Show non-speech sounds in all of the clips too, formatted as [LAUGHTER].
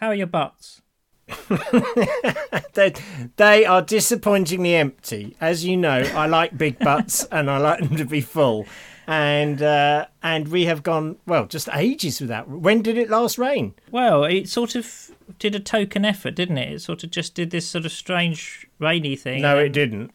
How are your butts? [LAUGHS] they, they are disappointingly empty. As you know, I like big butts [LAUGHS] and I like them to be full. And uh, and we have gone well just ages without. When did it last rain? Well, it sort of did a token effort, didn't it? It sort of just did this sort of strange rainy thing. No, it didn't.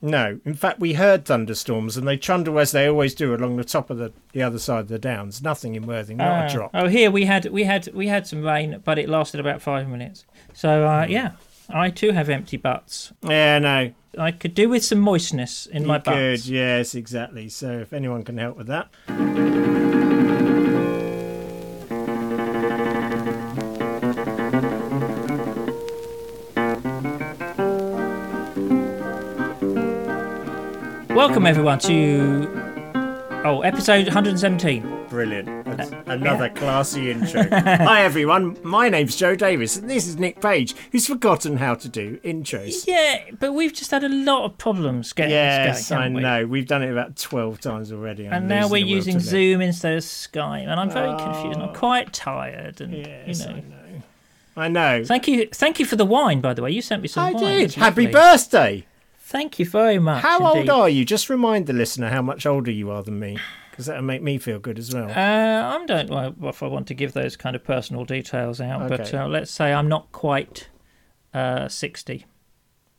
No, in fact, we heard thunderstorms, and they trundle as they always do along the top of the, the other side of the downs. Nothing in Worthing, not Ah. a drop. Oh, here we had we had we had some rain, but it lasted about five minutes. So uh, Hmm. yeah, I too have empty butts. Yeah, no, I could do with some moistness in my you could. butts. Yes, exactly. So if anyone can help with that, Welcome everyone to oh episode 117. brilliant. Uh, that's another classy intro. [LAUGHS] Hi everyone, my name's Joe Davis, and this is Nick Page, who's forgotten how to do intros. Yeah, but we've just had a lot of problems getting Yes, this going. I haven't we? know. We've done it about twelve times already. I'm And now losing we're the will using to live. Zoom instead of Skype, and I'm very confused. I'm oh. quite tired, and Yes, you know. I know. I know. Thank you, thank you for the wine, by the way. You sent me some wine. I wine. did. It's Happy lovely. birthday. Thank you very much. How old are you? Just remind the listener how much older you are than me, because that'll make me feel good as well. Uh, I don't know if I want to give those kind of personal details out, but uh, let's say I'm not quite uh, 60.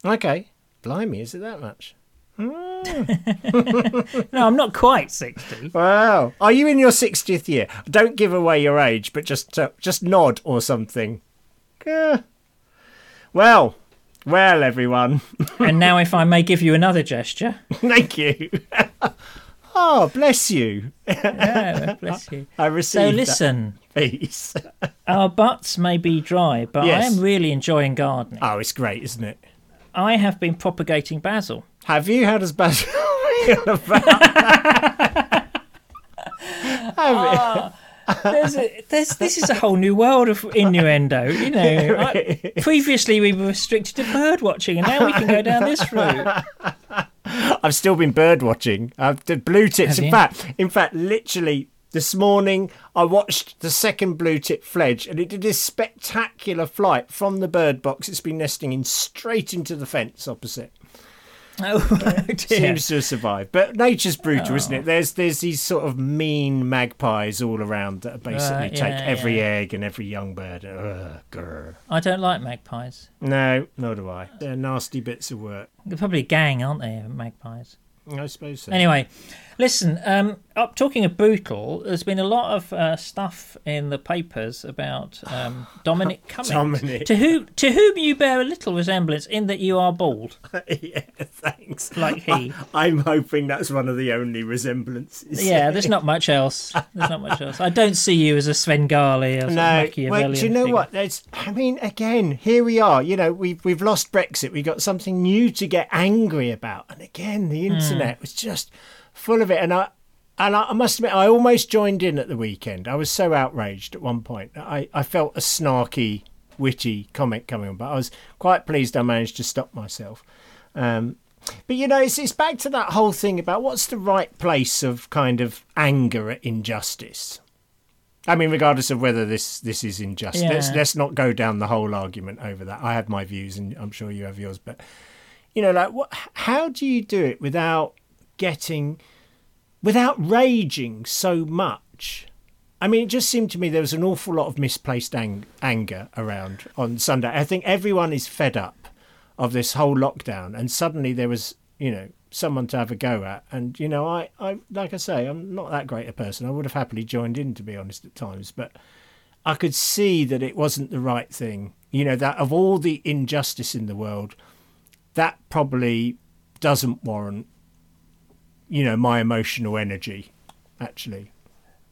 okay. Blimey, is it that much? [LAUGHS] No, I'm not quite 60. Wow. Are you in your 60th year? Don't give away your age, but just uh, just nod or something. Well, well, everyone. [LAUGHS] and now, if I may give you another gesture. Thank you. [LAUGHS] oh, bless you. Oh, bless you. [LAUGHS] I So listen, piece. our butts may be dry, but I am really enjoying gardening. Oh, it's great, isn't it? I have been propagating basil. Have you? How does Basil feel about Have There's a, there's, this is a whole new world of innuendo. You know, [LAUGHS] I- previously we were restricted to bird watching, and now we can go down this route. [LAUGHS] I've still been bird watching. I've did blue tits. In fact, in fact, literally this morning I watched the second blue tit fledge, and it did this spectacular flight from the bird box it's been nesting in straight into the fence opposite. Oh. [LAUGHS] Seems to have survived, but nature's brutal, isn't it? Oh. There's there's these sort of mean magpies all around that basically Right, take every yeah. egg and every young bird. Ugh, grr. I don't like magpies. No, nor do I. They're nasty bits of work. They're probably a gang, aren't they, magpies? I suppose so. Anyway, listen. Um, up talking of Bootle, there's been a lot of uh, stuff in the papers about um, [SIGHS] Dominic Cummings, Dominic. to whom to whom you bear a little resemblance in that you are bald, [LAUGHS] yeah, thanks. like he. [LAUGHS] I'm hoping that's one of the only resemblances. Yeah, there's [LAUGHS] not much else. There's not much else. I don't see you as a Svengali or No, well, do you know figure. what? There's, I mean, again, here we are. You know, we've we've lost Brexit. We've got something new to get angry about, and again, the internet was just full of it. And I and I, must admit, I almost joined in at the weekend. I was so outraged at one point. I I felt a snarky, witty comment coming on, but I was quite pleased I managed to stop myself. Um, but you know, it's it's back to that whole thing about what's the right place of kind of anger at injustice. I mean, regardless of whether this this is unjust, let's let's not go down the whole argument over that. I have my views, and I'm sure you have yours. But you know, like, what? How do you do it without getting, without raging so much? I mean, it just seemed to me there was an awful lot of misplaced ang- anger around on Sunday. I think everyone is fed up of this whole lockdown, and suddenly there was, you know, someone to have a go at. And you know, I, I, like I say, I'm not that great a person. I would have happily joined in, to be honest, at times, but I could see that it wasn't the right thing. You know, that of all the injustice in the world, that probably doesn't warrant, you know, my emotional energy. Actually,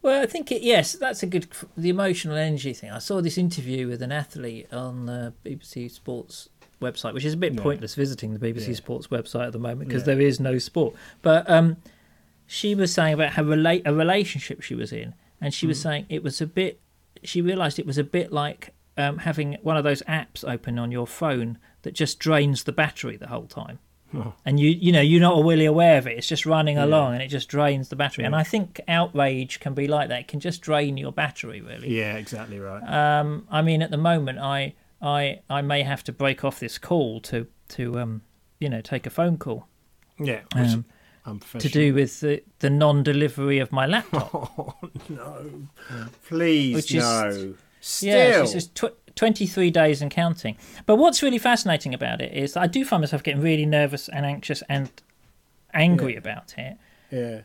Well, I think it, yes, that's a good the emotional energy thing. I saw this interview with an athlete on the BBC Sports website, which is a bit Yeah. pointless visiting the BBC Yeah. Sports website at the moment because Yeah. there is no sport. But um, she was saying about her rela- a relationship she was in, and she Hmm. was saying it was a bit. She realised it was a bit like um, having one of those apps open on your phone that just drains the battery the whole time. And you you know you're not really aware of it. It's just running along, and it just drains the battery. And I think outrage can be like that. It can just drain your battery, really. Yeah, exactly right. Um, I mean, at the moment, I I I may have to break off this call to to um you know take a phone call yeah, um, to do with the, the non-delivery of my [LAUGHS] laptop. Oh no! Please Which is- no. Still, Yeah, it's just tw- 23 days and counting. But what's really fascinating about it is I do find myself getting really nervous and anxious and angry about it. yeah,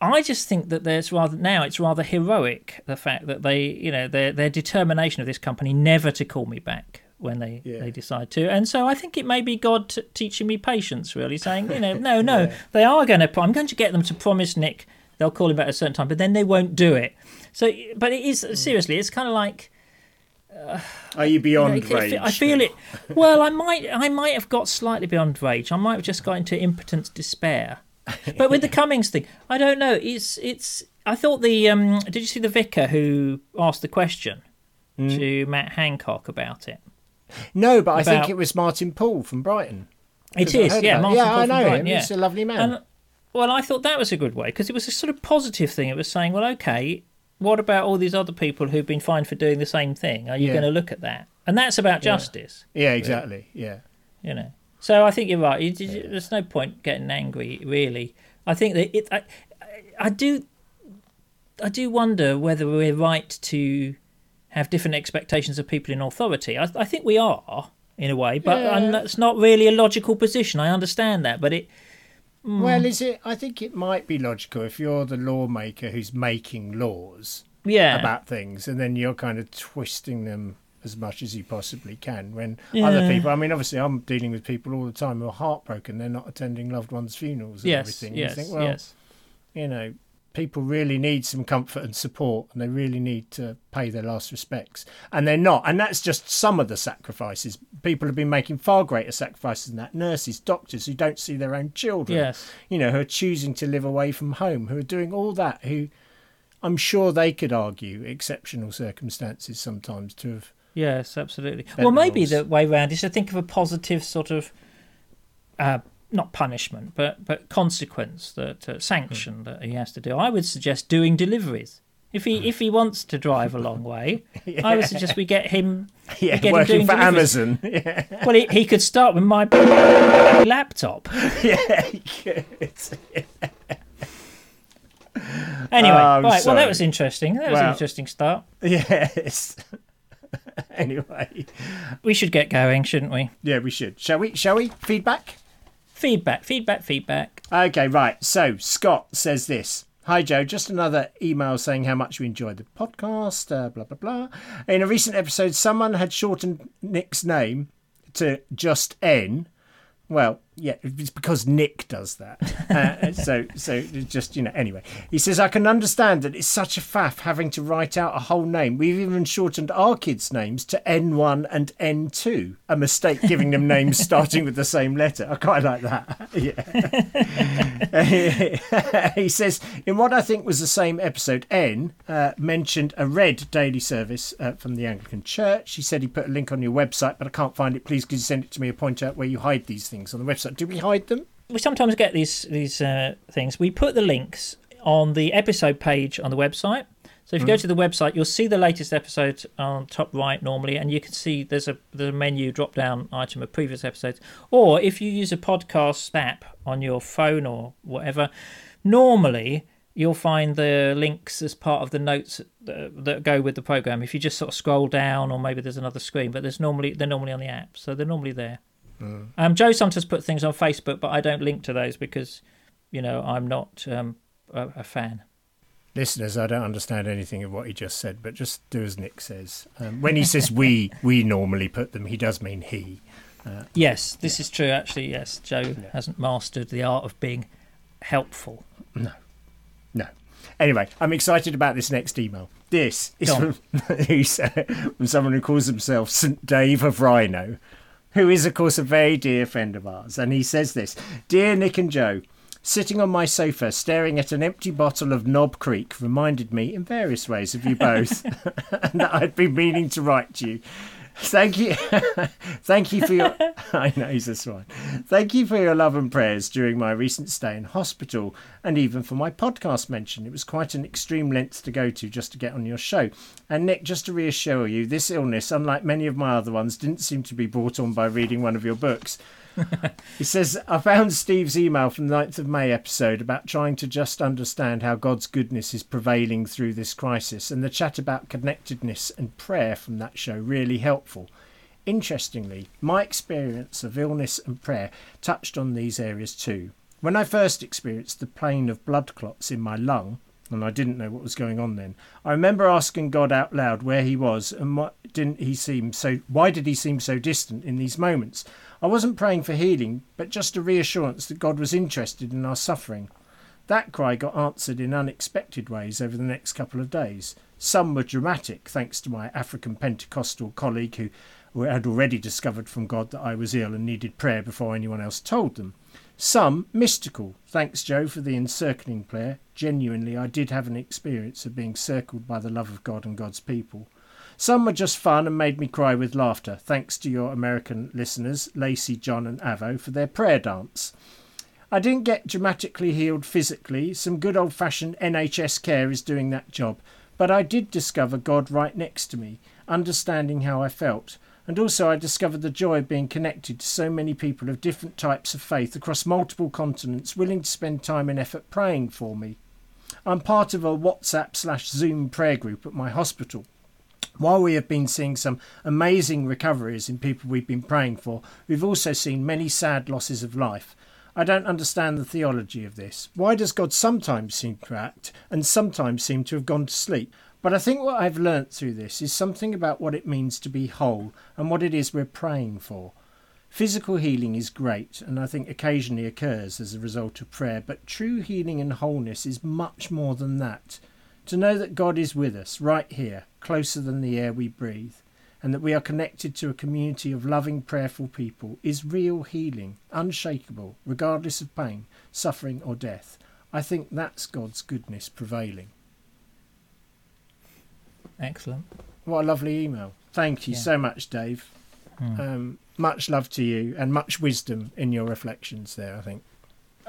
I just think that there's rather now it's rather heroic the fact that they you know their their determination of this company never to call me back when they Yeah. they decide to and so I think it may be God t- teaching me patience really saying you know no no they are going to I'm going to get them to promise Nick they'll call him back at a certain time but then they won't do it so but it is mm. seriously it's kind of like are you beyond I feel- rage? I feel it. Well, I might, I might have got slightly beyond rage. I might have just got into impotent despair. But with the [LAUGHS] Cummings thing, I don't know. It's, it's. I thought the. Um, did you see the vicar who asked the question Hmm. to Matt Hancock about it? No, but I think it was Martin Paul from Brighton. It is, yeah. Martin yeah, Paul I from know Brighton, him. yeah. He's a lovely man. And well, I thought that was a good way because it was a sort of positive thing. It was saying, well, okay, what about all these other people who've been fined for doing the same thing? Are you Yeah. going to look at that? And that's about justice. yeah, exactly. Yeah, you know. So I think you're right. You, you- there's no point getting angry, really. I think that it. I, I- I do. I do wonder whether we're right to have different expectations of people in authority. I, I think we are in a way, but Yeah. that's not really a logical position. I understand that, but it. Hmm. Well, is it? I think it might be logical if you're the lawmaker who's making laws Yeah. about things, and then you're kind of twisting them as much as you possibly can. When other people, I mean, obviously, I'm dealing with people all the time who are heartbroken; they're not attending loved ones' funerals and yes. everything. Yes. you think, well, yes. you know, people really need some comfort and support, and they really need to pay their last respects, and they're not. And that's just some of the sacrifices. People have been making far greater sacrifices than that. Nurses, doctors who don't see their own children Yes. you know, who are choosing to live away from home, who are doing all that, who I'm sure they could argue exceptional circumstances sometimes to have. Yes, absolutely. Well, maybe the way round is to think of a positive sort of, uh, not punishment, but but consequence that uh, sanction Hmm. that he has to do. I would suggest doing deliveries. If he if he wants to drive a long way, [LAUGHS] I would suggest we get him. Yeah, get him working doing for deliveries. Amazon. [LAUGHS] Yeah, Well, he, he could start with my laptop. [LAUGHS] yeah, he could. Anyway, Oh, right. Well, that was interesting. That was an interesting start. Yes. anyway, We should get going, shouldn't we? yeah, we should. Shall we? Shall we? Feedback. Feedback, feedback, feedback. Okay, right. So Scott says this. Hi Joe, just another email saying how much we enjoyed the podcast, uh, blah blah blah. In a recent episode, someone had shortened Nick's name to just N. Well, yeah, it's because Nick does that. Uh, [LAUGHS] so, so just you know. Anyway, he says I can understand that it's such a faff having to write out a whole name. We've even shortened our kids' names to N1 and N2. A mistake giving them names [LAUGHS] starting with the same letter. I quite like that. [LAUGHS] Yeah. he says, in what I think was the same episode, N uh, mentioned a red daily service uh, from the Anglican Church. He said he put a link on your website, but I can't find it. Please, could you send it to me or point out where you hide these things on the website? Do we hide them? we sometimes get these these uh, things. We put the links on the episode page on the website. So if you go to the website, you'll see the latest episode on top right normally, and you can see there's a there's a menu drop down item of previous episodes. Or if you use a podcast app on your phone or whatever, normally you'll find the links as part of the notes that, that go with the program. If you just sort of scroll down, or maybe there's another screen, but there's normally they're normally on the app, so they're normally there. Um, Joe sometimes put things on Facebook, but I don't link to those because, you know, I'm not um, a, a fan. Listeners, I don't understand anything of what he just said, but just do as Nick says. Um, when he says we, [LAUGHS] we normally put them, he does mean he. Yes, this is true. Actually, yes, Joe hasn't mastered the art of being helpful. No. No. Anyway, I'm excited about this next email. This is from, [LAUGHS] uh, from someone who calls himself St. Dave of Rhino, who is, of course, a very dear friend of ours. And he says this Dear Nick and Joe, sitting on my sofa staring at an empty bottle of Knob Creek reminded me in various ways of you both [LAUGHS] and that I'd been meaning to write to you. Thank you. [LAUGHS] Thank you for your. [LAUGHS] I know he's a swine. Thank you for your love and prayers during my recent stay in hospital and even for my podcast mention. It was quite an extreme length to go to just to get on your show. And Nick, just to reassure you, this illness, unlike many of my other ones, didn't seem to be brought on by reading one of your books. [LAUGHS] he says, I found Steve's email from the 9th of May episode about trying to just understand how God's goodness is prevailing through this crisis, and the chat about connectedness and prayer from that show really helpful. Interestingly, my experience of illness and prayer touched on these areas too. When I first experienced the pain of blood clots in my lung, and I didn't know what was going on then. I remember asking God out loud where he was and what didn't he seem so why did he seem so distant in these moments? I wasn't praying for healing, but just a reassurance that God was interested in our suffering. That cry got answered in unexpected ways over the next couple of days. Some were dramatic, thanks to my African Pentecostal colleague who had already discovered from God that I was ill and needed prayer before anyone else told them. Some mystical. Thanks, Joe, for the encircling prayer. Genuinely, I did have an experience of being circled by the love of God and God's people. Some were just fun and made me cry with laughter. Thanks to your American listeners, Lacey, John, and Avo, for their prayer dance. I didn't get dramatically healed physically. Some good old fashioned NHS care is doing that job. But I did discover God right next to me, understanding how I felt. And also, I discovered the joy of being connected to so many people of different types of faith across multiple continents willing to spend time and effort praying for me. I'm part of a WhatsApp slash Zoom prayer group at my hospital. While we have been seeing some amazing recoveries in people we've been praying for, we've also seen many sad losses of life. I don't understand the theology of this. Why does God sometimes seem to act and sometimes seem to have gone to sleep? But I think what I've learnt through this is something about what it means to be whole and what it is we're praying for. Physical healing is great and I think occasionally occurs as a result of prayer, but true healing and wholeness is much more than that. To know that God is with us right here, closer than the air we breathe, and that we are connected to a community of loving, prayerful people is real healing, unshakable, regardless of pain, suffering, or death. I think that's God's goodness prevailing. Excellent. What a lovely email. Thank you Yeah. so much, Dave. Hmm. Um, much love to you and much wisdom in your reflections there, I think.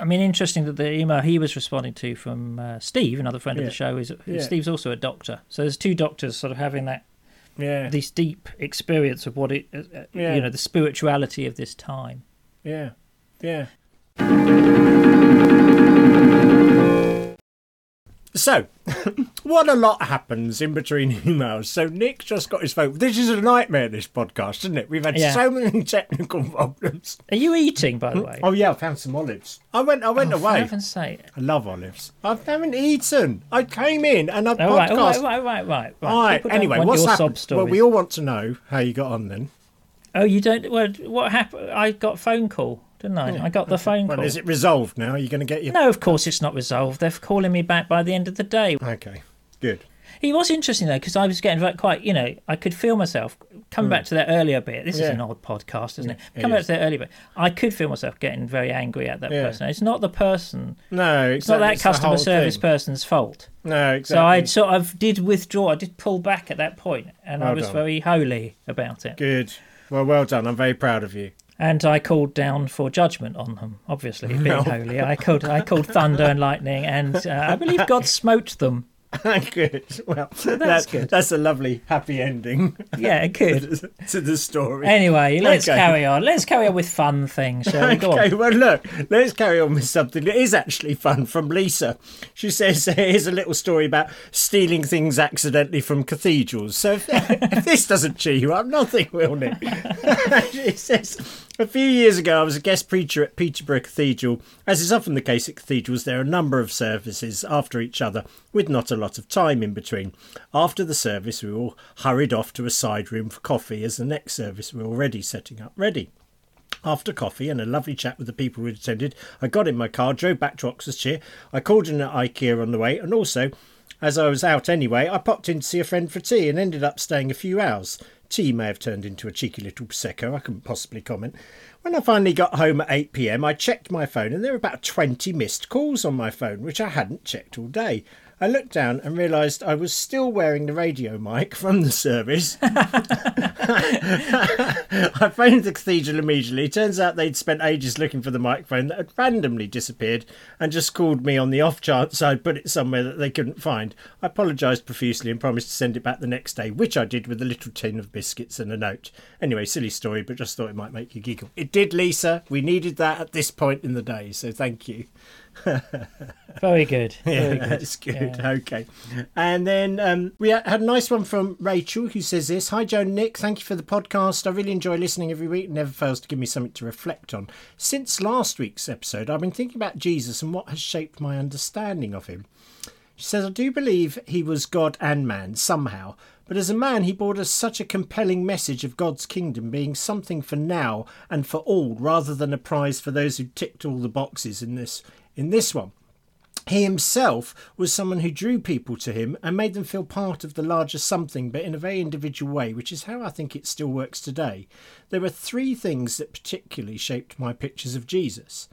I mean, interesting that the email he was responding to from uh, Steve, another friend of the show, is Yeah. Steve's also a doctor. So there's two doctors sort of having that Yeah. this deep experience of what it, uh, uh, Yeah. you know, the spirituality of this time. Yeah. Yeah. So, [LAUGHS] what a lot happens in between [LAUGHS] emails. So, Nick just got his phone. This is a nightmare, this podcast, isn't it? We've had Yeah. so many [LAUGHS] technical problems. Are you eating, by the hmm? way? Oh, yeah, I found some olives. I went I went Oh, for away. heaven's sake. I love olives. I haven't eaten. I came in and oh, I Oh, podcast. right, all right, right, right, right. All right. Anyway, what's happened? Well, we all want to know how you got on then. Oh, you don't. Well, what happened? I got a phone call, didn't I? I got the phone call. Well, is it resolved now? Are you going to get your? No, of course it's not resolved. They're calling me back by the end of the day. Okay. Good. He was interesting though because I was getting quite, you know, I could feel myself coming back to that earlier bit. This is Hmm. An odd podcast, isn't it? it Coming back to that earlier bit, I could feel myself getting very angry at that Yeah. person. It's not the person. No, It's not that It's customer service thing. person's fault. No, exactly. So I sort of did withdraw. I did pull back at that point, and I was done. very holy about it. Good. Well, well done. I'm very proud of you. And I called down for judgment on them. Obviously, being No. holy, I called. I called thunder and lightning, and uh, I believe God smote them. [LAUGHS] good. Well, that's that's good. That's a lovely happy ending Yeah, [LAUGHS] good. to the story. Anyway, let's Okay. carry on. Let's carry on with fun things, shall we? Go on. Okay, well, look, let's carry on with something that is actually fun from Lisa. She says, [LAUGHS] Here's a little story about stealing things accidentally from cathedrals. So if, if this doesn't cheer you up, nothing will, Nick. she says, A few years ago, I was a guest preacher at Peterborough Cathedral. As is often the case at cathedrals, there are a number of services after each other, with not a lot of time in between. After the service, we all hurried off to a side room for coffee, as the next service we were already setting up ready. After coffee and a lovely chat with the people who'd attended, I got in my car, drove back to Oxfordshire. I called in at IKEA on the way, and also, as I was out anyway, I popped in to see a friend for tea and ended up staying a few hours. Tea may have turned into a cheeky little prosecco, I couldn't possibly comment. When I finally got home at 8 pm, I checked my phone and there were about 20 missed calls on my phone, which I hadn't checked all day. I looked down and realised I was still wearing the radio mic from the service [LAUGHS] I phoned the cathedral immediately. Turns out they'd spent ages looking for the microphone that had randomly disappeared and just called me on the off chance I'd put it somewhere that they couldn't find. I apologised profusely and promised to send it back the next day, which I did with a little tin of biscuits and a note. Anyway, silly story, but just thought it might make you giggle. It did, Lisa. We needed that at this point in the day, so thank you. [LAUGHS] Very good. Very Yeah, good. that's good. Yeah. Okay. And then um, we had a nice one from Rachel who says this Hi, Joe Nick. Thank you for the podcast. I really enjoy listening every week. It never fails to give me something to reflect on. Since last week's episode, I've been thinking about Jesus and what has shaped my understanding of him. She says, I do believe he was God and man somehow, but as a man, he brought us such a compelling message of God's kingdom being something for now and for all, rather than a prize for those who ticked all the boxes in this in this one. He himself was someone who drew people to him and made them feel part of the larger something, but in a very individual way, which is how I think it still works today. There were three things that particularly shaped my pictures of Jesus.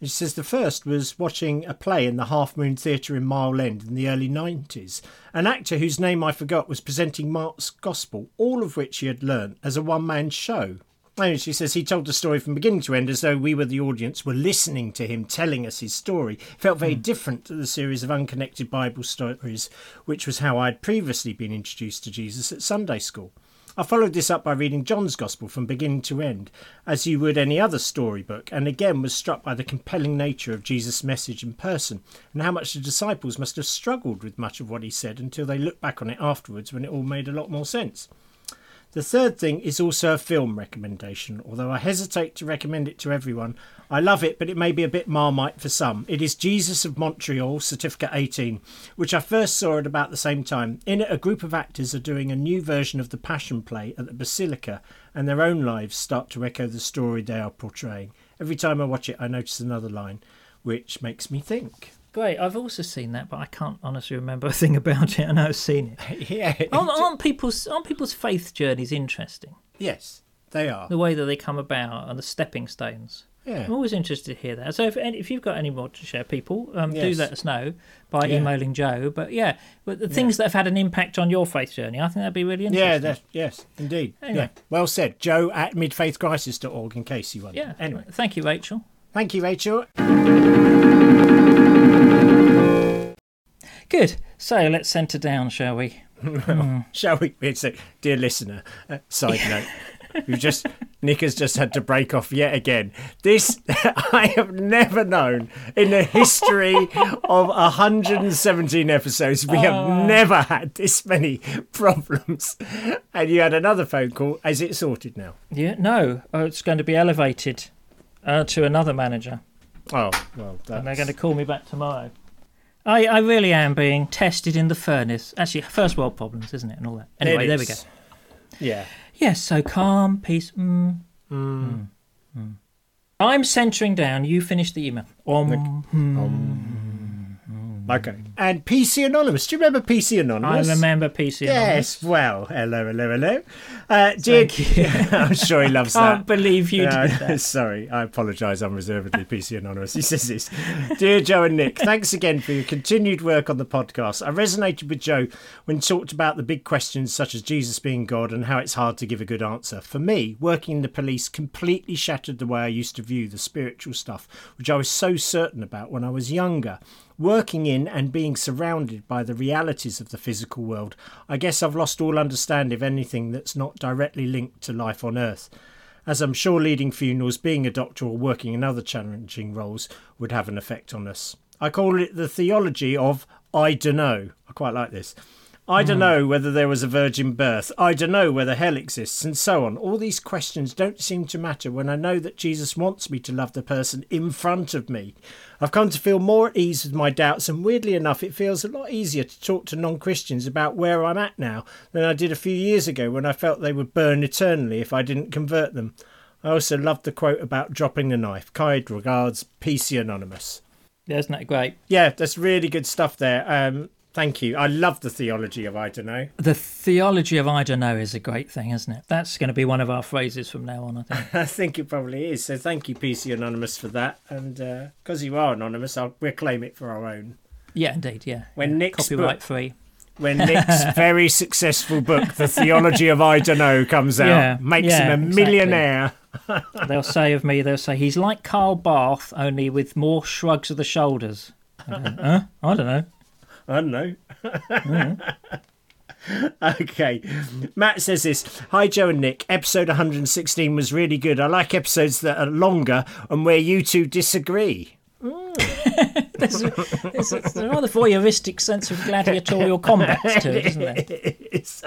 She says the first was watching a play in the Half Moon Theatre in Mile End in the early 90s. An actor whose name I forgot was presenting Mark's Gospel, all of which he had learnt as a one man show. And she says he told the story from beginning to end as though we were the audience were listening to him telling us his story. It felt very hmm. different to the series of unconnected Bible stories, which was how I'd previously been introduced to Jesus at Sunday school. I followed this up by reading John's Gospel from beginning to end, as you would any other storybook, and again was struck by the compelling nature of Jesus' message in person, and how much the disciples must have struggled with much of what he said until they looked back on it afterwards when it all made a lot more sense. The third thing is also a film recommendation, although I hesitate to recommend it to everyone. I love it, but it may be a bit marmite for some. It is Jesus of Montreal, Certificate 18, which I first saw at about the same time. In it, a group of actors are doing a new version of the Passion Play at the Basilica, and their own lives start to echo the story they are portraying. Every time I watch it, I notice another line, which makes me think. Great. I've also seen that, but I can't honestly remember [LAUGHS] a thing about it. I know I've seen it. [LAUGHS] yeah. Aren't, aren't people's aren't people's faith journeys interesting? yes, they are. The way that they come about and the stepping stones. Yeah. I'm always interested to hear that. So if if you've got any more to share, people, um, do let us know by Yeah. emailing Joe. But yeah, but the things that have had an impact on your faith journey, I think that'd be really interesting. Yeah, that, yes, indeed. Anyway. Yeah. Well said. Joe at midfaithcrisis.org in case you want. yeah. Anyway, thank you, Rachel. thank you, Rachel. Good. So let's centre down, shall we? [LAUGHS] Shall we? It's a, dear listener, uh, side note. We've just Nick has just had to break off yet again. This [LAUGHS] I have never known in the history of 117 episodes. We have never had this many problems. And you had another phone call. Is it sorted now? Yeah. No, oh, it's going to be elevated uh, to another manager, Oh well, that's... and they're going to call me back tomorrow. I, I really am being tested in the furnace. Actually, first world problems, isn't it, and all that. Anyway, there we go. Yeah. Yes, so calm, peace. Mm, mm, mm. I'm centering down. You finish the email. Um, Okay. And PC Anonymous. Do you remember PC Anonymous? I remember PC. Anonymous. Yes. Well, hello, hello, hello. Uh, dear, [LAUGHS] I'm sure he loves [LAUGHS] that. I can't believe you Yeah, did that. [LAUGHS] Sorry, I apologise unreservedly, PC Anonymous. He says this Dear Joe and Nick, thanks again for your continued work on the podcast. I resonated with Joe when he talked about the big questions such as Jesus being God and how it's hard to give a good answer. For me, working in the police completely shattered the way I used to view the spiritual stuff, which I was so certain about when I was younger. Working in and being surrounded by the realities of the physical world, I guess I've lost all understanding of anything that's not directly linked to life on Earth as I'm sure leading funerals, being a doctor, or working in other challenging roles would have an effect on us. I call it the theology of I dunno. I quite like this. I don't know whether there was a virgin birth. I don't know whether hell exists, and so on. All these questions don't seem to matter when I know that Jesus wants me to love the person in front of me. I've come to feel more at ease with my doubts, and weirdly enough, it feels a lot easier to talk to non Christians about where I'm at now than I did a few years ago when I felt they would burn eternally if I didn't convert them. I also loved the quote about dropping the knife. Kind regards, PC Anonymous. Yeah, isn't that great? Yeah, that's really good stuff there. Um, thank you. I love the theology of I don't know. The theology of I don't know is a great thing, isn't it? That's going to be one of our phrases from now on, I think. [LAUGHS] I think it probably is. So thank you, PC Anonymous, for that. And uh, because you are anonymous, I'll, we'll claim it for our own. yeah, indeed. Yeah. When yeah. Nick's copyright book- free. when [LAUGHS] Nick's very successful book, The Theology of I Don't Know, comes out, Yeah, makes yeah, him a exactly. millionaire. [LAUGHS] they'll say of me, they'll say he's like Karl Barth, only with more shrugs of the shoulders. I go, huh? I don't know. I don't know. [LAUGHS] okay. Matt says this Hi, Joe and Nick. Episode 116 was really good. I like episodes that are longer and where you two disagree. There's mm. [LAUGHS] a, there's a, there's a rather voyeuristic sense of gladiatorial combat to it, isn't there? [LAUGHS] It's-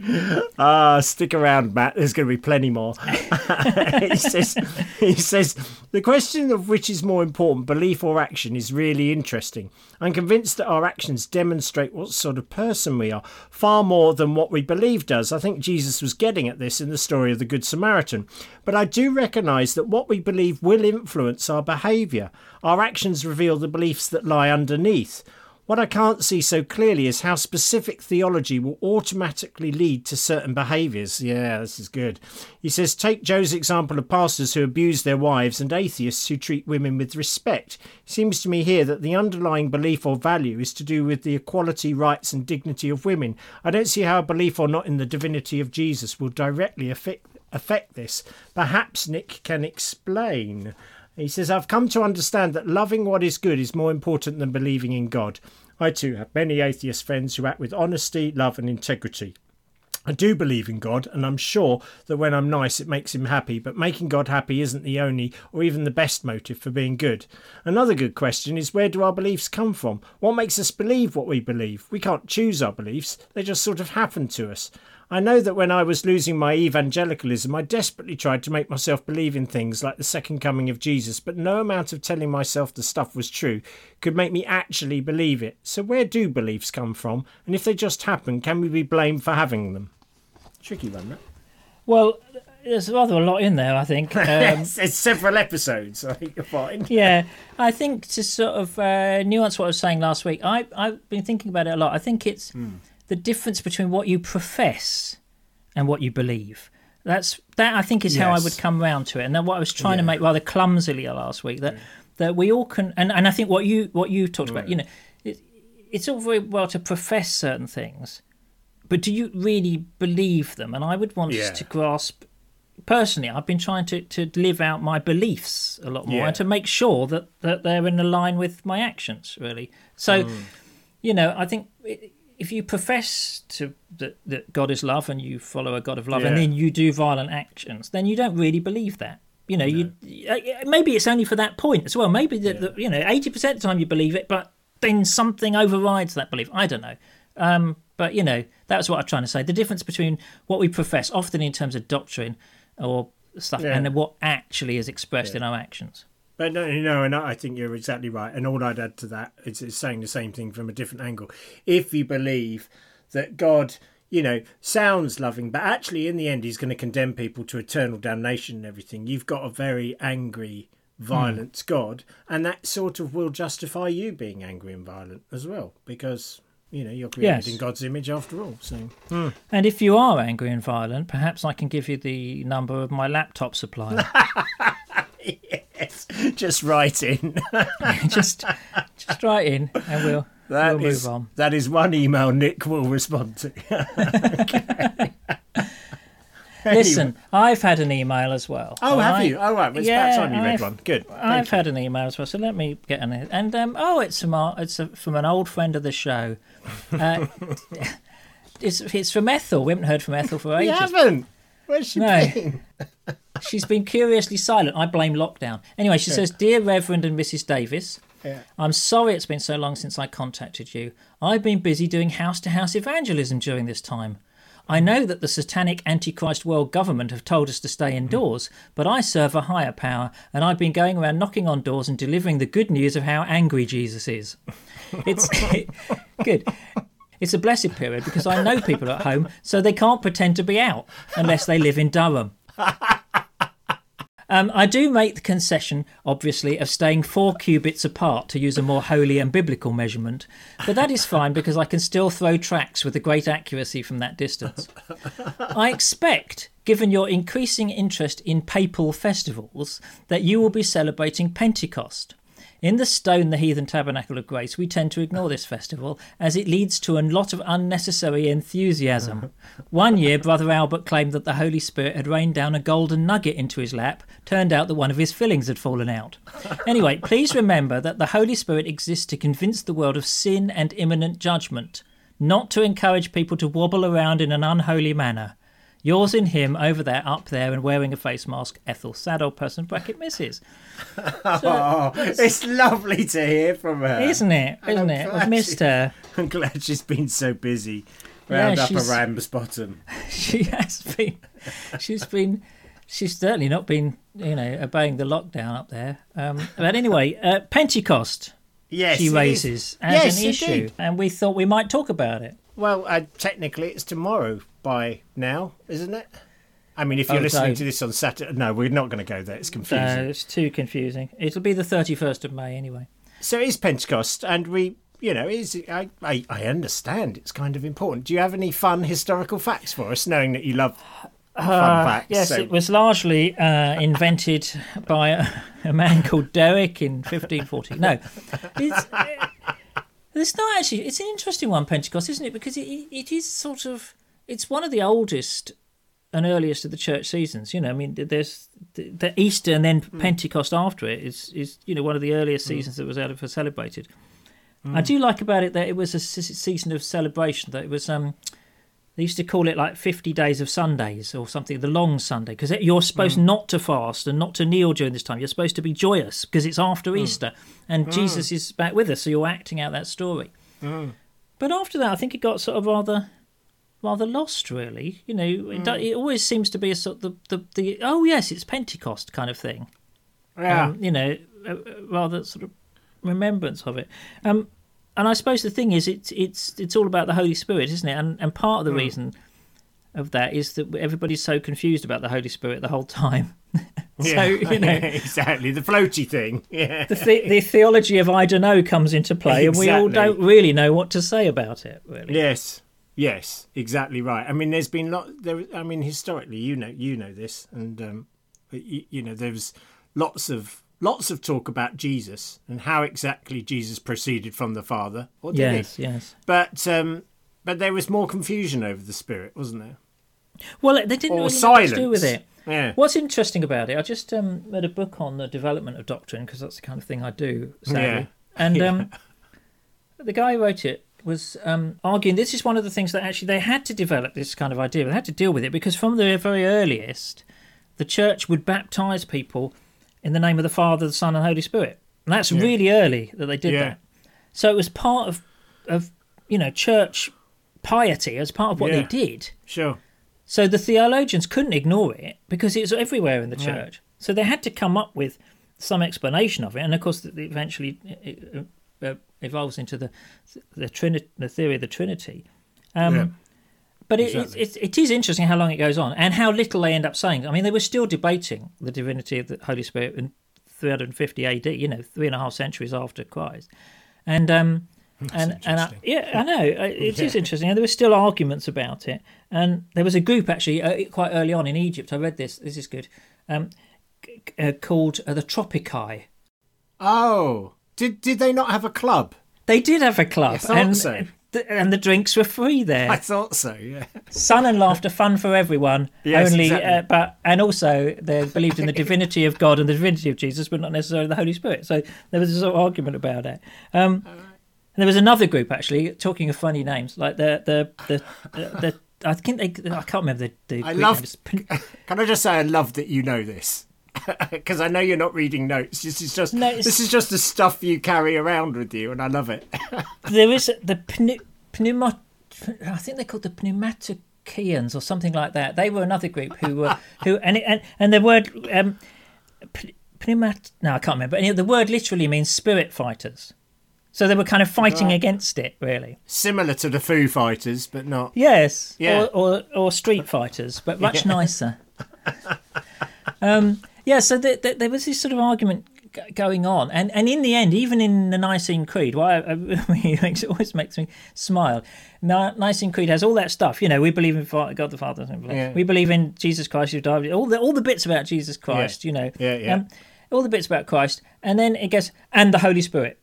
[LAUGHS] Ah, stick around, Matt. There's going to be plenty more. [LAUGHS] he says, he says, the question of which is more important, belief or action, is really interesting. I'm convinced that our actions demonstrate what sort of person we are, far more than what we believe does. I think Jesus was getting at this in the story of the Good Samaritan. But I do recognise that what we believe will influence our behaviour. Our actions reveal the beliefs that lie underneath. What I can't see so clearly is how specific theology will automatically lead to certain behaviours. Yeah, this is good. He says, take Joe's example of pastors who abuse their wives and atheists who treat women with respect. It seems to me here that the underlying belief or value is to do with the equality, rights, and dignity of women. I don't see how a belief or not in the divinity of Jesus will directly affect, affect this. Perhaps Nick can explain. He says, I've come to understand that loving what is good is more important than believing in God. I too have many atheist friends who act with honesty, love, and integrity. I do believe in God, and I'm sure that when I'm nice, it makes him happy, but making God happy isn't the only or even the best motive for being good. Another good question is where do our beliefs come from? What makes us believe what we believe? We can't choose our beliefs, they just sort of happen to us. I know that when I was losing my evangelicalism, I desperately tried to make myself believe in things like the second coming of Jesus, but no amount of telling myself the stuff was true could make me actually believe it. So, where do beliefs come from? And if they just happen, can we be blamed for having them? Tricky one, right? Well, there's rather a lot in there, I think. [LAUGHS] Um, it's, it's several episodes, I think you'll find. yeah, I think to sort of uh, nuance what I was saying last week, I, I've been thinking about it a lot. I think it's the difference between what you profess and what you believe. That's that. I think is how I would come round to it, and then what I was trying to make rather clumsily last week that that we all can, and, and I think what you what you talked about, you know, it, it's all very well to profess certain things, but do you really believe them? And I would want Yeah. us to grasp personally, I've been trying to, to live out my beliefs a lot more Yeah. and to make sure that, that they're in line with my actions, really. So, Mm. you know, I think i- if you profess to that, that God is love and you follow a God of love and then you do violent actions, then you don't really believe that. You know, you uh, maybe it's only for that point as well. Maybe that that, you know, eighty percent of the time you believe it, but then something overrides that belief. I don't know. Um, but you know, that's what I'm trying to say. The difference between what we profess, often in terms of doctrine or stuff, Yeah. and what actually is expressed in our actions. But no, no, and I think you're exactly right. And all I'd add to that is, is saying the same thing from a different angle. If you believe that God, you know, sounds loving, but actually in the end he's going to condemn people to eternal damnation and everything, you've got a very angry, violent hmm. God, and that sort of will justify you being angry and violent as well, because you know you're created Yes. in God's image after all. So hmm. And if you are angry and violent, perhaps I can give you the number of my laptop supplier. [LAUGHS] [LAUGHS] yes, [LAUGHS] just write in. [LAUGHS] just, just write in, and we'll That we'll is- move on. that is one email Nick will respond to. [LAUGHS] Listen, I've had an email as well. Oh, have right? you? Oh, right. Well, it's Yeah, about time you read I've- one. Good. I've had an email as well, so let me get an and um oh it's from our, it's a, from an old friend of the show. Uh, it's it's from Ethel. We haven't heard from Ethel for You ages. haven't. Where's she No. been? She's been curiously silent. I blame lockdown. Anyway, she says, "Dear Reverend and Mrs. Davis, Yeah. I'm sorry it's been so long since I contacted you. I've been busy doing house to house evangelism during this time. I know that the satanic Antichrist world government have told us to stay mm-hmm. indoors, but I serve a higher power, and I've been going around knocking on doors and delivering the good news of how angry Jesus is. [LAUGHS] It's [LAUGHS] good. It's a blessed period because I know people at home, so they can't pretend to be out unless they live in Durham. Um, I do make the concession, obviously, of staying four cubits apart to use a more holy and biblical measurement, but that is fine because I can still throw tracks with a great accuracy from that distance. I expect, given your increasing interest in papal festivals, that you will be celebrating Pentecost. In the Stone the Heathen Tabernacle of Grace, we tend to ignore this festival as it leads to a lot of unnecessary enthusiasm. One year, Brother Albert claimed that the Holy Spirit had rained down a golden nugget into his lap. Turned out that one of his fillings had fallen out. Anyway, please remember that the Holy Spirit exists to convince the world of sin and imminent judgment, not to encourage people to wobble around in an unholy manner. Yours in him over there, up there, and wearing a face mask, Ethel Saddle, person bracket misses. [LAUGHS] oh, it's lovely to hear from her. Isn't it? And Isn't I'm it? I've missed she- her. [LAUGHS] I'm glad she's been so busy. Yeah, Round up she's- a Ramsbottom. [LAUGHS] She has been. She's been. She's certainly not been, you know, obeying the lockdown up there. Um, but anyway, uh, Pentecost Yes, she it is. raises as Yes, an issue, indeed. and we thought we might talk about it. Well, uh, technically, it's tomorrow by now, isn't it? I mean, if you're Oh, listening to this on Saturday, no, we're not going to go there. It's confusing. it's too confusing. It'll be the thirty-first of May anyway. So it is Pentecost, and we, you know, is I, I, I understand it's kind of important. Do you have any fun historical facts for us, knowing that you love fun Uh, facts? yes, So- it was largely uh, invented [LAUGHS] by a, a man called Derrick in 1540. No, it's, uh, [LAUGHS] it's not actually. It's an interesting one, Pentecost, isn't it? Because it, it is sort of. It's one of the oldest and earliest of the church seasons. You know, I mean, there's the, Easter and then Hmm. Pentecost after it is is you know one of the earliest seasons that was ever celebrated. Hmm. I do like about it that it was a season of celebration. That it was um, they used to call it like 50 days of Sundays or something, the long Sunday, because you're supposed Mm. not to fast and not to kneel during this time. You're supposed to be joyous because it's after Mm. Easter and Jesus is back with us, so you're acting out that story. Mm. But after that, I think it got sort of rather. Rather lost, really. You know, it, Mm. it always seems to be a sort of the, the, the oh yes, it's Pentecost kind of thing yeah, um, you know, rather sort of remembrance of it. Um, and I suppose the thing is, it's it's it's all about the Holy Spirit, isn't it? And and part of the reason of that is that everybody's so confused about the Holy Spirit the whole time. [LAUGHS] so yeah. you know. [LAUGHS] exactly the floaty thing. [LAUGHS] Yeah, The, the, the theology of I don't know comes into play, and we all don't really know what to say about it. Really, Yes, yes, exactly right. I mean, there's been lot there. I mean, historically, you know, you know this, and um, you, you know, there's lots of lots of talk about Jesus and how exactly Jesus proceeded from the Father. Or did yes, he? yes. But um, but there was more confusion over the Spirit, wasn't there? Well, they didn't Or really to do with it. Yeah. What's interesting about it, I just um, read a book on the development of doctrine because that's the kind of thing I do, sadly. Yeah. And [LAUGHS] um, the guy who wrote it was um, arguing this is one of the things that actually they had to develop this kind of idea. They had to deal with it because from the very earliest, the church would baptize people in the name of the Father, the Son, and Holy Spirit. And that's Yeah. really early that they did Yeah. that. So it was part of, of you know, church piety as part of what they did. Sure. So the theologians couldn't ignore it because it was everywhere in the Yeah. church. So they had to come up with some explanation of it, and of course, eventually it, uh, evolves into the the Trinity, the theory of the Trinity. Um, Yeah. But it, exactly. it, it, it is interesting how long it goes on and how little they end up saying. I mean, they were still debating the divinity of the Holy Spirit in 350 AD. You know, three and a half centuries after Christ, and um, and and I, yeah, I know it is [LAUGHS] interesting, and there were still arguments about it. And there was a group actually uh, quite early on in Egypt. I read this. This is good. Um, uh, called uh, the Tropici. Oh, did did they not have a club? They did have a club, I thought and so. th- and the drinks were free there. [LAUGHS] I thought so. Yeah. Sun and laughter, fun for everyone. Yes, only, exactly. uh, but and also they believed in the [LAUGHS] divinity of God and the divinity of Jesus, but not necessarily the Holy Spirit. So there was a sort of argument about it. Um, and there was another group actually talking of funny names, like the the the the. the I think they. I can't remember the. the I love- names. [LAUGHS] Can I just say I love that you know this? [LAUGHS] Because I know you're not reading notes. This is just No, this is just the stuff you carry around with you, and I love it. [LAUGHS] there is the pneumo, I think they're called the pneumatokians or something like that. They were another group who were [LAUGHS] who and it, and and the word um, p- pneumat. No, I can't remember. Anyway, the word literally means spirit fighters. So they were kind of fighting Right. against it, really. Similar to the Foo Fighters, but not. Yes, Yeah. or, or or street fighters, but much nicer. um, yeah, so th th there was this sort of argument g- going on, and, and in the end, even in the Nicene Creed, why I mean, [LAUGHS] it always makes me smile. Ni- Nicene Creed has all that stuff. You know, we believe in God the Father, Yeah. we believe in Jesus Christ who died. All the all the bits about Jesus Christ. You know, Yeah, yeah. Um, all the bits about Christ, and then it gets and the Holy Spirit.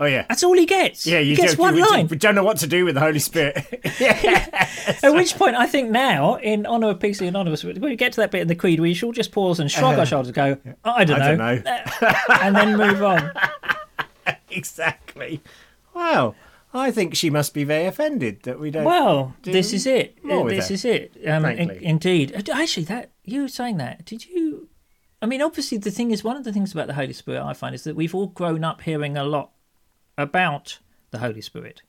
Oh yeah. That's all he gets. Yeah, you he gets do, one we, line. We don't know what to do with the Holy Spirit. [LAUGHS] [LAUGHS] yeah. At which point, I think now, in honour of PC Anonymous, when we get to that bit in the Creed, we should just pause and shrug our shoulders, and go, I don't know, I don't know. [LAUGHS] and then move on. exactly. Wow. I think she must be very offended that we don't. Well, do this is it. This her. is it. Um, in- indeed. Uh, Actually, that you were saying that, did you? I mean, obviously, the thing is, one of the things about the Holy Spirit I find is that we've all grown up hearing a lot about the Holy Spirit.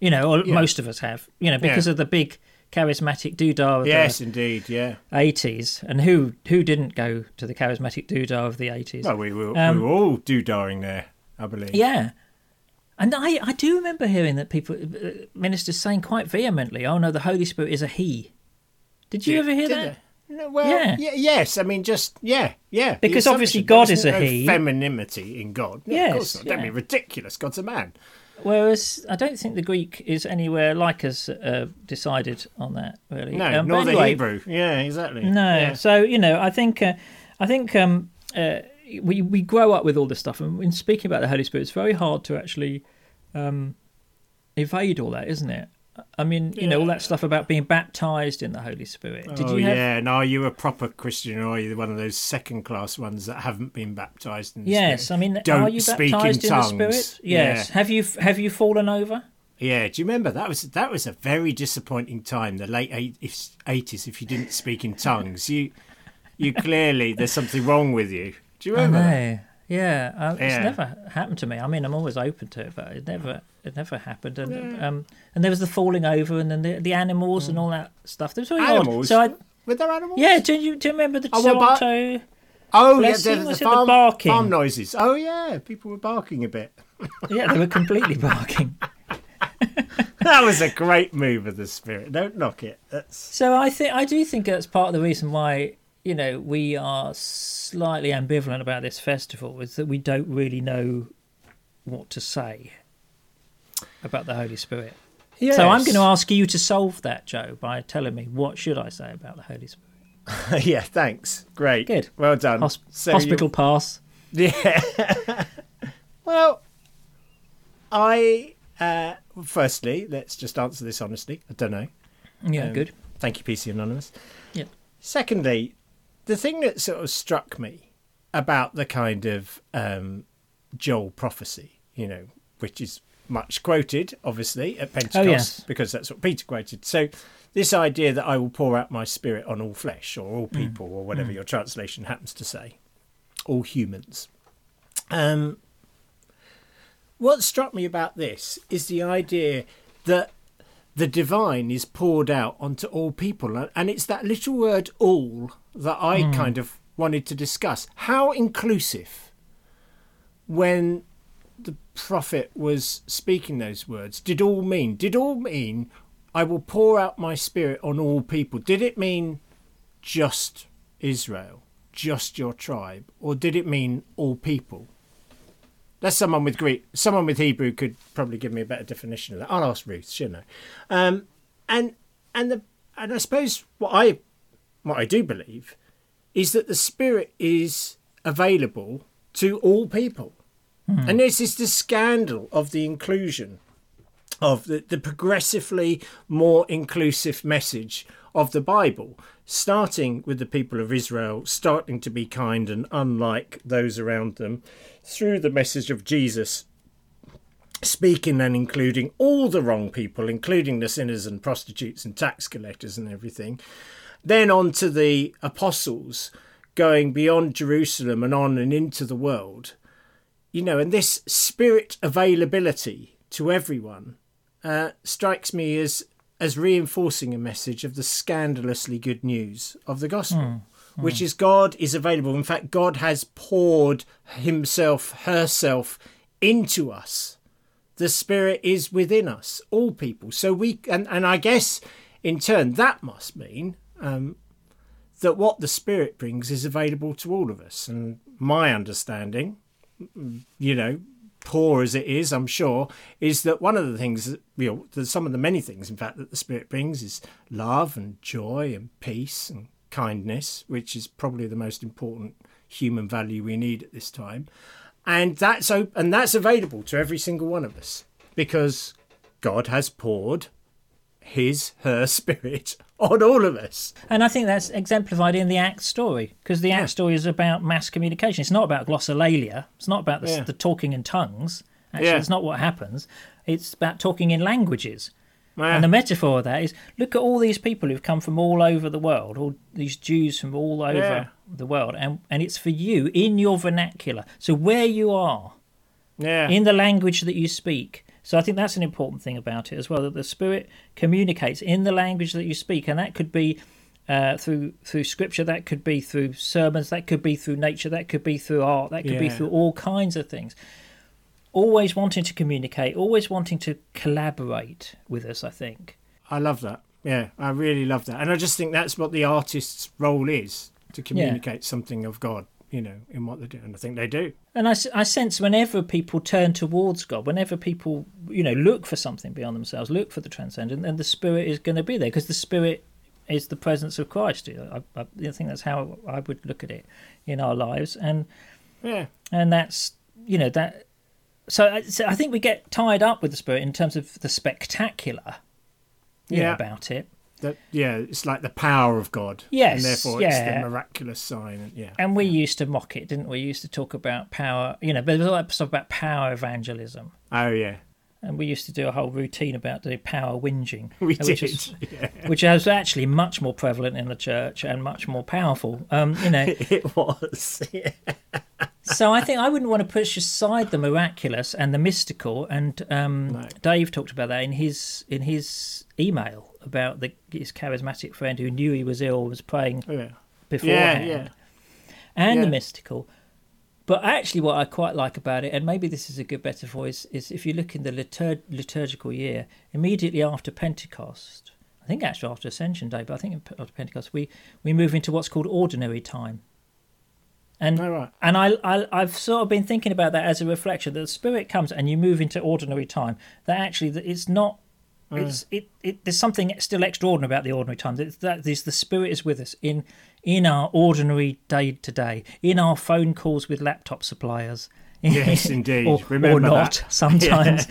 You know, or Yeah. most of us have. You know, because Yeah. of the big charismatic doodah of yes, indeed. Yeah. eighties, and who who didn't go to the charismatic doodah of the eighties? Well, we were, Um, we were all doodaring there, I believe. Yeah. And I, I do remember hearing that people, uh, ministers saying quite vehemently, oh no, the Holy Spirit is a he. Did you ever hear that? they? No, well, Yeah. yeah. yes. I mean, just yeah, yeah. Because obviously God is a no he. Femininity in God. No, Yes, of course not. Don't be ridiculous. God's a man. Whereas I don't think the Greek is anywhere like us uh, decided on that, really. No, Um, nor the Hebrew. Yeah, exactly. No. Yeah. So, you know, I think, uh, I think um, uh, we, we grow up with all this stuff. And in speaking about the Holy Spirit, it's very hard to actually um, evade all that, isn't it? I mean, you know, all that stuff about being baptized in the Holy Spirit. Did oh you have yeah, and are you a proper Christian or are you one of those second class ones that haven't been baptized in the Yes, Spirit? I mean, Don't are you speak in baptized in, the tongues. Spirit? Yes. Yeah. Have you have you fallen over? Yeah, do you remember that was that was a very disappointing time, the late eighties. If you didn't speak in tongues, you you clearly there's something wrong with you. Do you remember? that? know. Yeah, uh, it's never happened to me. I mean, I'm always open to it, but it never it never happened. And um, and there was the falling over, and then the the animals and all that stuff. There was very odd. Animals. So I Were there animals? yeah. Do you do you remember the Oh, what about- Toronto? Oh yeah, Blessing, the, the, was the farm, barking? farm noises. Oh yeah, people were barking a bit. [LAUGHS] Yeah, they were completely [LAUGHS] barking. That was a great move of the spirit. Don't knock it. That's So I think I do think that's part of the reason why you know we are slightly ambivalent about this festival is that we don't really know what to say about the Holy Spirit. So I'm going to ask you to solve that, Joe, by telling me what should I say about the Holy Spirit. [LAUGHS] yeah, thanks. Great. Good. Well done. Hos- So hospital pass. Yeah. [LAUGHS] well, I uh, firstly let's just answer this honestly. I don't know. Yeah, Um, good. Thank you, PC Anonymous. Yeah. Secondly, the thing that sort of struck me about the kind of um, Joel prophecy, you know, which is much quoted, obviously, at Pentecost, yes. because that's what Peter quoted. So, this idea that I will pour out my spirit on all flesh, or all people, or whatever your translation happens to say, all humans. Um, what struck me about this is the idea that the divine is poured out onto all people and it's that little word all that i kind of wanted to discuss how inclusive when the prophet was speaking those words did all mean did all mean i will pour out my spirit on all people did it mean just israel just your tribe or did it mean all people that's someone with Greek. Someone with Hebrew could probably give me a better definition of that. I'll ask Ruth, shouldn't I? Um, and and the and I suppose what I what I do believe is that the Spirit is available to all people, hmm. and this is the scandal of the inclusion of the, the progressively more inclusive message of the Bible, starting with the people of Israel, starting to be kind and unlike those around them, through the message of Jesus, speaking and including all the wrong people, including the sinners and prostitutes and tax collectors and everything, then on to the apostles going beyond Jerusalem and on and into the world. You know, and this spirit availability to everyone uh, strikes me as as reinforcing a message of the scandalously good news of the gospel, which is God is available. In fact, God has poured Himself, herself into us. The Spirit is within us, all people. So we and and I guess in turn that must mean um, that what the Spirit brings is available to all of us. And my understanding, you know, poor as it is, I'm sure, is that one of the things that, you know, some of the many things, in fact, that the Spirit brings is love and joy and peace and kindness, which is probably the most important human value we need at this time, and that's op- and that's available to every single one of us because God has poured His her [LAUGHS] Spirit on all of us. And I think that's exemplified in the Act story because the Act Yeah. story is about mass communication. It's not about glossolalia. It's not about the, Yeah. the talking in tongues. Actually, Yeah. it's not what happens. It's about talking in languages. Yeah. And the metaphor of that is look at all these people who've come from all over the world, all these Jews from all over Yeah. the world, and, and it's for you in your vernacular. So where you are, yeah, in the language that you speak. So I think that's an important thing about it as well that the Spirit communicates in the language that you speak, and that could be uh, through through Scripture, that could be through sermons, that could be through nature, that could be through art, that could be through all kinds of things. Always wanting to communicate, always wanting to collaborate with us. I think. I love that. Yeah, I really love that, and I just think that's what the artist's role is to communicate something of God. You know, in what they do, and I think they do. And I, I sense whenever people turn towards God, whenever people, you know, look for something beyond themselves, look for the transcendent, then the Spirit is going to be there because the Spirit is the presence of Christ. I, I, I think that's how I would look at it in our lives, and Yeah, and that's you know that. So I, so I think we get tied up with the Spirit in terms of the spectacular, you know, Yeah. about it. That yeah, it's like the power of God. Yes, and therefore it's yeah. the miraculous sign. And yeah, And we used to mock it, didn't we? We used to talk about power, you know, but there was all that stuff about power evangelism. oh yeah, and we used to do a whole routine about the power whinging, [LAUGHS] we which did. is yeah. which is actually much more prevalent in the church and much more powerful. Um, you know, [LAUGHS] It was. Yeah. so I think I wouldn't want to push aside the miraculous and the mystical. And um, No. Dave talked about that in his in his email about the his charismatic friend who knew he was ill was praying Oh, yeah. beforehand, yeah. and the mystical. But actually, what I quite like about it, and maybe this is a good metaphor, is, is if you look in the litur- liturgical year, immediately after Pentecost, I think actually after Ascension Day, but I think after Pentecost, we, we move into what's called ordinary time. And All right. and I, I I've sort of been thinking about that as a reflection that the spirit comes and you move into ordinary time. That actually that it's not. It's mm. it, it. There's something still extraordinary about the ordinary time. That, the spirit is with us in in our ordinary day to day, in our phone calls with laptop suppliers. Yes, [LAUGHS] indeed. or, Remember or not that. [LAUGHS] sometimes.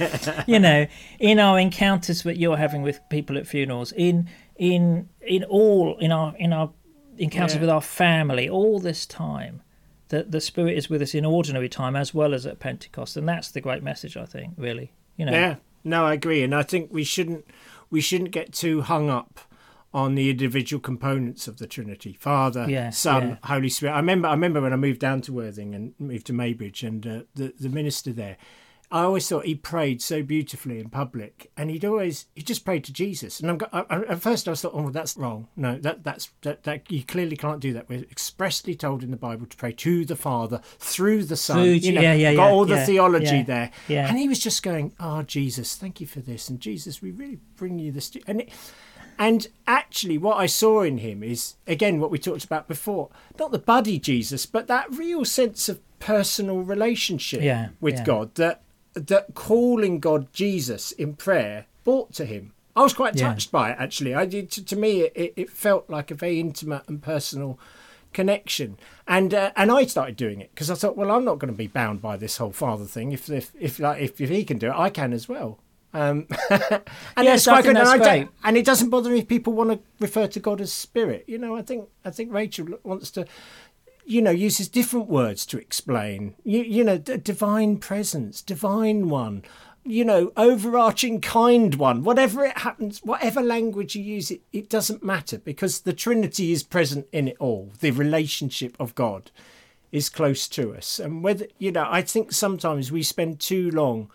you know, in our encounters that you're having with people at funerals, in in in all in our in our encounters Yeah. with our family, all this time that the spirit is with us in ordinary time as well as at Pentecost, and that's the great message I think. Really, you know, Yeah, no, I agree, and I think we shouldn't we shouldn't get too hung up on the individual components of the Trinity: Father, Yeah, Son, yeah. Holy Spirit. I remember, I remember when I moved down to Worthing and moved to Maybridge, and uh, the the minister there. I always thought he prayed so beautifully in public, and he'd always he just prayed to Jesus. And I'm, I, I, at first I was thought, oh, that's wrong. No, that that's that, that you clearly can't do that. We're expressly told in the Bible to pray to the Father through the Son. Through- you know, yeah, yeah, got yeah, all the theology there, yeah. and he was just going, "Oh, Jesus, thank you for this," and Jesus, we really bring you this, and it, and actually, what I saw in him is again what we talked about before, not the buddy Jesus, but that real sense of personal relationship Yeah, with yeah. God that that calling God Jesus in prayer brought to him. I was quite Yeah. touched by it actually. I did to, to me it, it felt like a very intimate and personal connection and uh, and I started doing it because I thought well I'm not going to be bound by this whole father thing if if if like if, if he can do it I can as well um [LAUGHS] and Yes, quite good and, don't, and it doesn't bother me if people want to refer to God as spirit you know I think I think Rachel wants to you know uses different words to explain. You you know d- divine presence divine one you know overarching kind one. Whatever it happens whatever language you use it it doesn't matter because the trinity is present in it all. The relationship of god is close to us. And whether you know i think sometimes we spend too long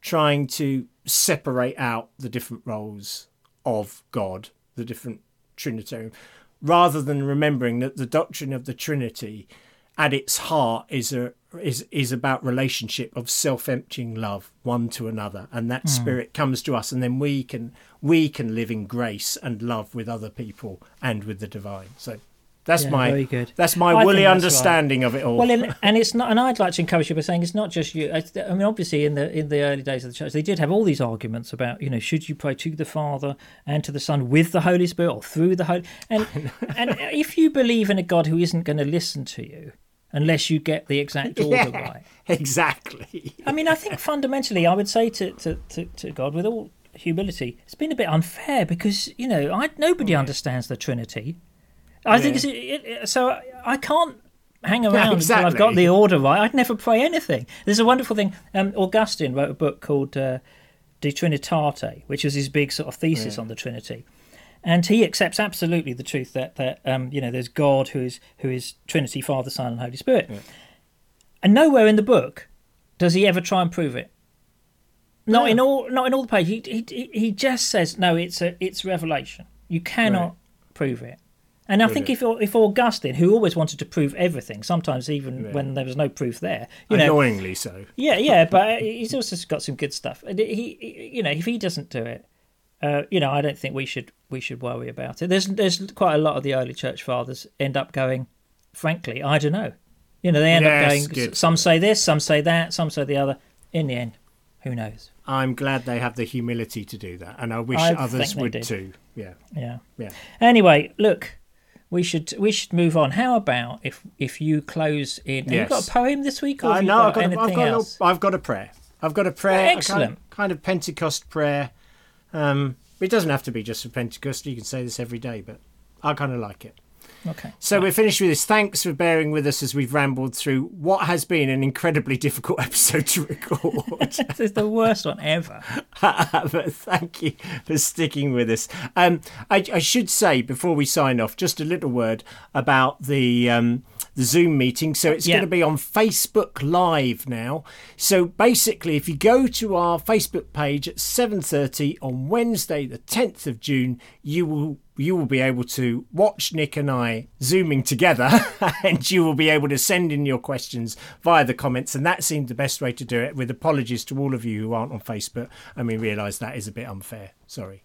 trying to separate out the different roles of god the different trinitarian rather than remembering that the doctrine of the trinity at its heart is a is is about relationship of self-emptying love one to another and that hmm. spirit comes to us and then we can we can live in grace and love with other people and with the divine. So that's Yeah, my very good. that's my I woolly that's right. understanding of it all Well, and, and it's not, and I'd like to encourage you by saying it's not just you. I I mean, obviously, in the in the early days of the church, they did have all these arguments about, you know, should you pray to the Father and to the Son with the Holy Spirit or through the Holy? And [LAUGHS] and if you believe in a God who isn't going to listen to you, unless you get the exact [LAUGHS] order Yeah, right. exactly. I mean, I think fundamentally, I would say to, to, to, to God, with all humility, it's been a bit unfair because you know, I nobody oh, understands the Trinity. I think it's, it, it, so. I can't hang around until I've got the order right. I'd never pray anything. There's a wonderful thing. Um, Augustine wrote a book called uh, De Trinitate, which was his big sort of thesis on the Trinity. And he accepts absolutely the truth that that um, you know there's God who is who is Trinity, Father, Son, and Holy Spirit. And nowhere in the book does he ever try and prove it. Not in all, not in all the pages. He, he he just says no. It's a it's revelation. You cannot Right. prove it. And I think if if Augustine, who always wanted to prove everything, sometimes even Yeah. when there was no proof there, you know, Annoyingly so. yeah, yeah, [LAUGHS] but he's also got some good stuff. And he, he you know, if he doesn't do it, uh, you know, I don't think we should we should worry about it. There's there's quite a lot of the early church fathers end up going, frankly, I don't know. You know, they end Yes, up going. good. Some say this, some say that, some say the other. In the end, who knows? I'm glad they have the humility to do that, and I wish I others would did. too. Yeah, Yeah. yeah. Anyway, look, we should we should move on. How about if if you close in? Have you got a poem this week, or know. got I've got, a, I've, got else? I've got a prayer. I've got a prayer. a kind of- Excellent. Kind of, Pentecost prayer. Um, it doesn't have to be just for Pentecost. You can say this every day, but I kind of like it. Okay. So we're finished with this. Thanks for bearing with us as we've rambled through what has been an incredibly difficult [LAUGHS] episode to record. [LAUGHS] this is the worst one ever. [LAUGHS] but thank you for sticking with us. Um, I, I should say before we sign off, just a little word about the um, the Zoom meeting. So it's Yeah. going to be on Facebook Live now. So basically, if you go to our Facebook page at seven thirty on Wednesday, the tenth of June, you will you will be able to watch Nick and I zooming together, [LAUGHS] and you will be able to send in your questions via the comments. And that seemed the best way to do it. With apologies to all of you who aren't on Facebook, and we realise that is a bit unfair. Sorry.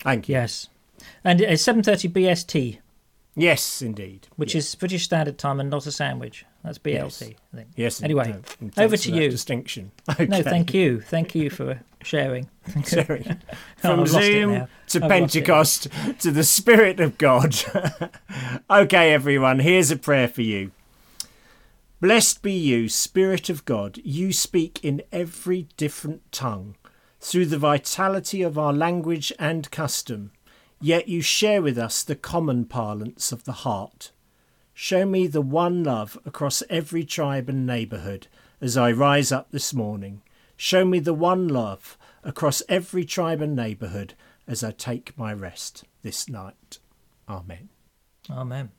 Thank you. Yes, and it's seven thirty BST, Yes, indeed. which yes. is British Standard Time and not a sandwich. That's BLT, Yes. I think. yes. Anyway, over to you. Distinction. No, [LAUGHS] thank you, thank you for sharing. [LAUGHS] [LAUGHS] Oh, From it Zoom to I've. Pentecost to the Spirit of God. [LAUGHS] okay, everyone, here's a prayer for you. Blessed be you, Spirit of God. You speak in every different tongue, through the vitality of our language and custom, yet you share with us the common parlance of the heart. Show me the one love across every tribe and neighbourhood as I rise up this morning. Show me the one love across every tribe and neighbourhood as I take my rest this night. Amen. Amen.